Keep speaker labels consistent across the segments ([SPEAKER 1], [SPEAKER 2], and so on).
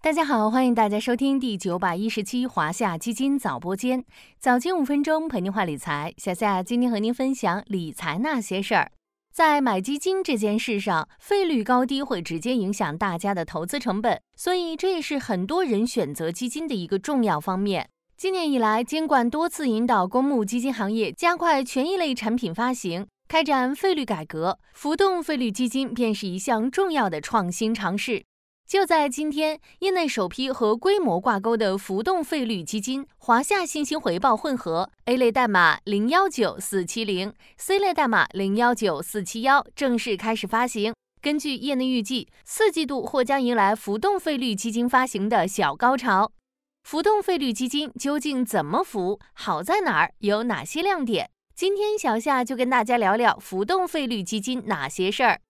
[SPEAKER 1] 大家好，欢迎大家收听第九百一十期华夏基金早播间，早间五分钟陪您话理财。小夏今天和您分享理财那些事儿。在买基金这件事上，费率高低会直接影响大家的投资成本，所以这也是很多人选择基金的一个重要方面。今年以来，监管多次引导公募基金行业加快权益类产品发行，开展费率改革，浮动费率基金便是一项重要的创新尝试。就在今天，业内首批和规模挂钩的浮动费率基金——华夏信息回报混合 A 类代码零幺九四七零，C 类代码零幺九四七幺正式开始发行。根据业内预计，四季度或将迎来浮动费率基金发行的小高潮。浮动费率基金究竟怎么浮？好在哪儿？有哪些亮点？今天小夏就跟大家聊聊浮动费率基金哪些事儿。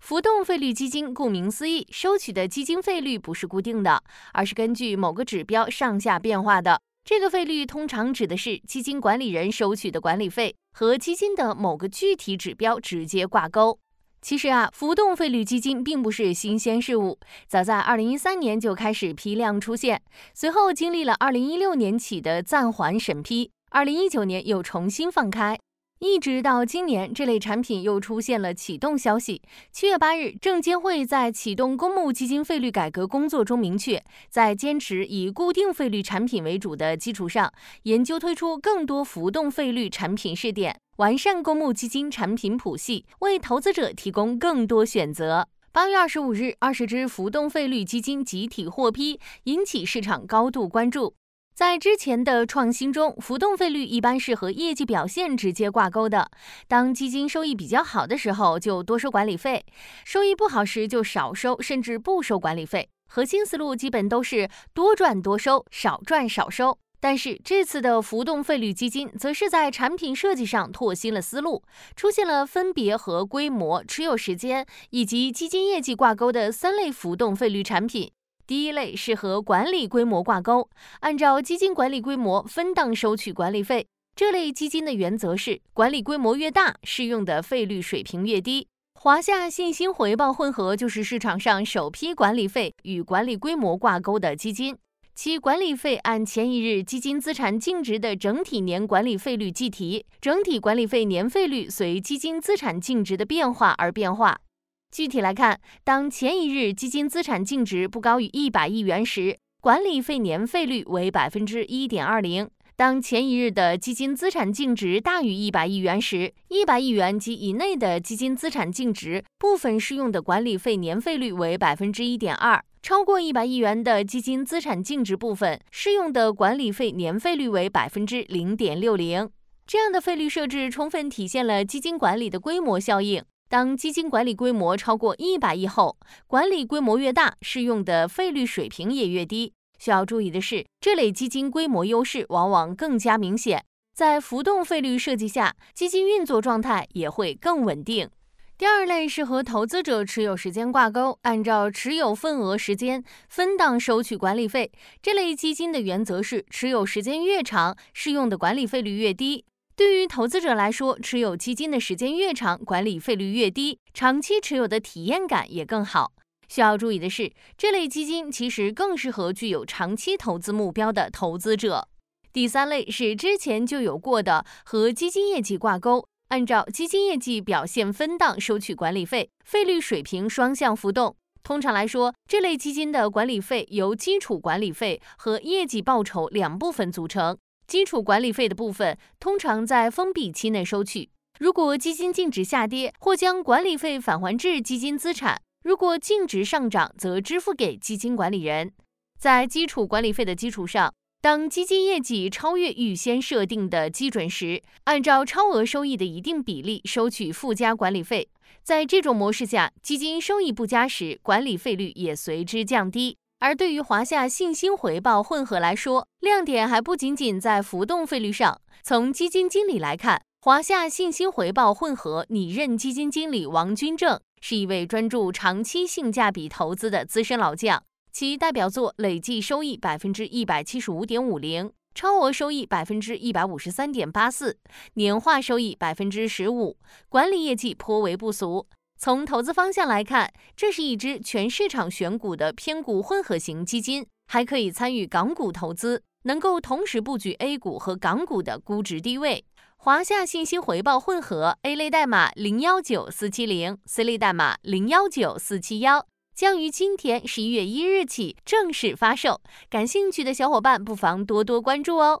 [SPEAKER 1] 浮动费率基金顾名思义，收取的基金费率不是固定的，而是根据某个指标上下变化的。这个费率通常指的是基金管理人收取的管理费，和基金的某个具体指标直接挂钩。其实啊，浮动费率基金并不是新鲜事物，早在二零一三年就开始批量出现，随后经历了二零一六年起的暂缓审批，二零一九年又重新放开。一直到今年，这类产品又出现了启动消息。七月八日，证监会在启动公募基金费率改革工作中明确，在坚持以固定费率产品为主的基础上，研究推出更多浮动费率产品试点，完善公募基金产品谱系，为投资者提供更多选择。八月二十五日，二十只浮动费率基金集体获批，引起市场高度关注。在之前的创新中，浮动费率一般是和业绩表现直接挂钩的。当基金收益比较好的时候，就多收管理费；收益不好时，就少收，甚至不收管理费。核心思路基本都是多赚多收，少赚少收。但是这次的浮动费率基金，则是在产品设计上拓新了思路，出现了分别和规模、持有时间以及基金业绩挂钩的三类浮动费率产品。第一类是和管理规模挂钩，按照基金管理规模分档收取管理费。这类基金的原则是，管理规模越大，适用的费率水平越低。华夏信心回报混合就是市场上首批管理费与管理规模挂钩的基金，其管理费按前一日基金资产净值的整体年管理费率计提，整体管理费年费率随基金资产净值的变化而变化。具体来看，当前一日基金资产净值不高于一百亿元时，管理费年费率为百分之一点二零；当前一日的基金资产净值大于一百亿元时，一百亿元及以内的基金资产净值部分适用的管理费年费率为百分之一点二；超过一百亿元的基金资产净值部分适用的管理费年费率为百分之零点六零。这样的费率设置充分体现了基金管理的规模效应。当基金管理规模超过一百亿后，管理规模越大，适用的费率水平也越低。需要注意的是，这类基金规模优势往往更加明显，在浮动费率设计下，基金运作状态也会更稳定。第二类是和投资者持有时间挂钩，按照持有份额时间分档收取管理费。这类基金的原则是，持有时间越长，适用的管理费率越低。对于投资者来说，持有基金的时间越长，管理费率越低，长期持有的体验感也更好。需要注意的是，这类基金其实更适合具有长期投资目标的投资者。第三类是之前就有过的，和基金业绩挂钩，按照基金业绩表现分档收取管理费，费率水平双向浮动。通常来说，这类基金的管理费由基础管理费和业绩报酬两部分组成。基础管理费的部分通常在封闭期内收取。如果基金净值下跌，或将管理费返还至基金资产；如果净值上涨，则支付给基金管理人。在基础管理费的基础上，当基金业绩超越预先设定的基准时，按照超额收益的一定比例收取附加管理费。在这种模式下，基金收益不佳时，管理费率也随之降低。而对于华夏信心回报混合来说，亮点还不仅仅在浮动费率上。从基金经理来看，华夏信心回报混合拟任基金经理王军正是一位专注长期性价比投资的资深老将，其代表作累计收益百分之一百七十五点五零，超额收益百分之一百五十三点八四，年化收益百分之十五，管理业绩颇为不俗。从投资方向来看，这是一只全市场选股的偏股混合型基金，还可以参与港股投资，能够同时布局 A 股和港股的估值低位。华夏信息回报混合 A 类代码零幺九四七零，C 类代码零幺九四七幺，将于今天十一月一日起正式发售，感兴趣的小伙伴不妨多多关注哦。